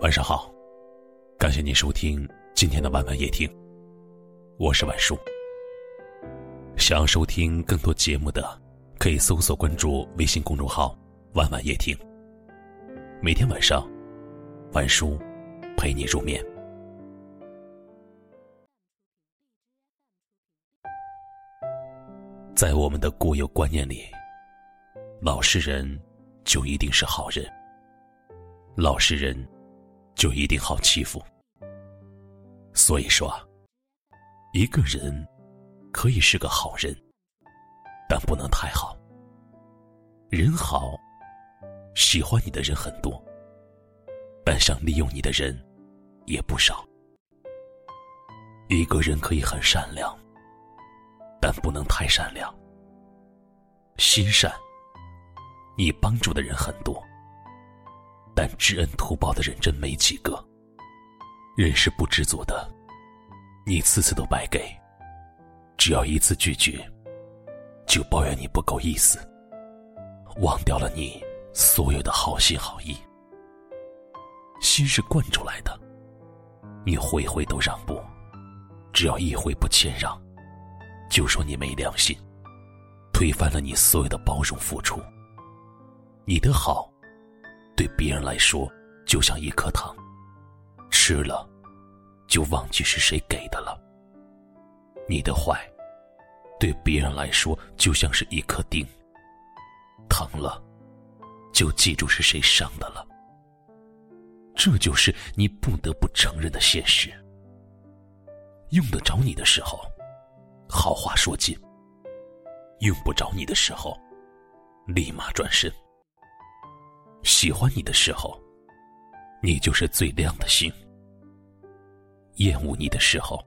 晚上好，感谢您收听今天的晚晚夜听，我是晚叔。想要收听更多节目的，可以搜索关注微信公众号“晚晚夜听”。每天晚上，晚叔陪你入眠。在我们的固有观念里，老实人就一定是好人，老实人就一定好欺负。所以说，一个人可以是个好人，但不能太好。人好，喜欢你的人很多，但想利用你的人也不少。一个人可以很善良。但不能太善良。心善，你帮助的人很多，但知恩图报的人真没几个。人是不知足的，你次次都白给，只要一次拒绝，就抱怨你不够意思，忘掉了你所有的好心好意。心是惯出来的，你回回都让步，只要一回不谦让。就说你没良心，推翻了你所有的包容付出。你的好，对别人来说就像一颗糖，吃了就忘记是谁给的了。你的坏，对别人来说就像是一颗钉，疼了就记住是谁伤的了。这就是你不得不承认的现实。用得着你的时候。好话说尽，用不着你的时候，立马转身。喜欢你的时候，你就是最亮的星；厌恶你的时候，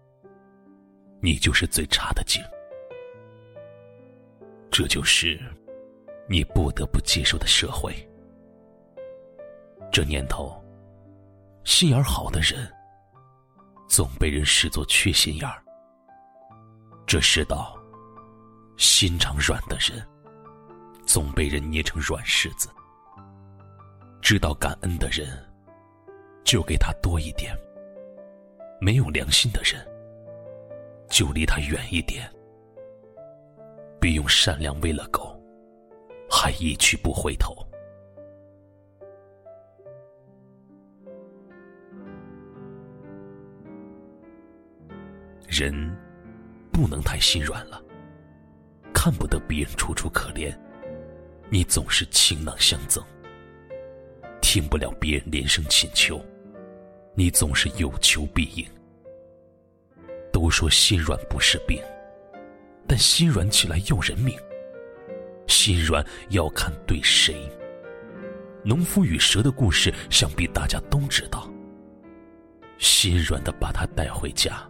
你就是最差的景。这就是你不得不接受的社会。这年头，心眼好的人，总被人视作缺心眼儿。这世道，心肠软的人，总被人捏成软柿子。知道感恩的人，就给他多一点；没有良心的人，就离他远一点。别用善良喂了狗，还一去不回头。人。不能太心软了，看不得别人楚楚可怜，你总是倾囊相赠；听不了别人连声请求，你总是有求必应。都说心软不是病，但心软起来要人命。心软要看对谁。农夫与蛇的故事，想必大家都知道。心软的把他带回家。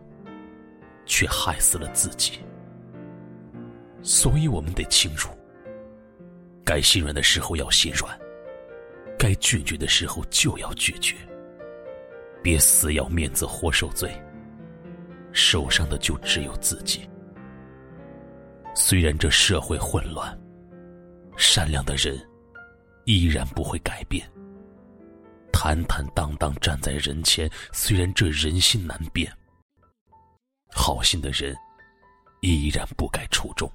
却害死了自己，所以我们得清楚：该心软的时候要心软，该拒绝的时候就要拒绝。别死要面子活受罪，受伤的就只有自己。虽然这社会混乱，善良的人依然不会改变。坦坦荡荡站在人前，虽然这人心难辨。好心的人，依然不改初衷，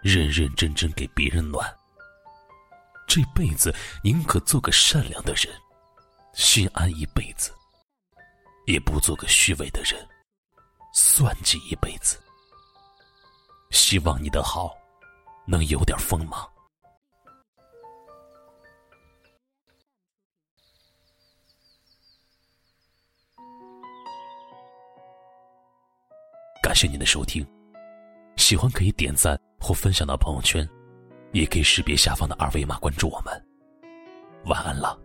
认认真真给别人暖。这辈子宁可做个善良的人，心安一辈子，也不做个虚伪的人，算计一辈子。希望你的好，能有点锋芒。感谢您的收听，喜欢可以点赞或分享到朋友圈，也可以识别下方的二维码关注我们。晚安了。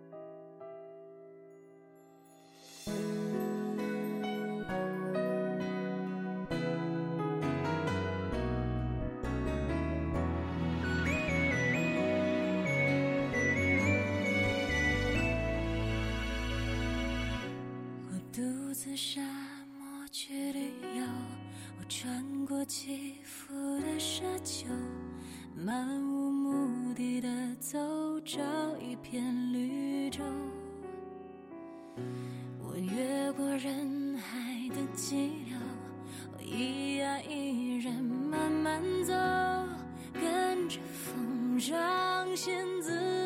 我独自沙漠去旅游。我穿过起伏的沙丘，漫无目的的走，找一片绿洲。我越过人海的激流，我一呀一人慢慢走，跟着风让心自由。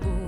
不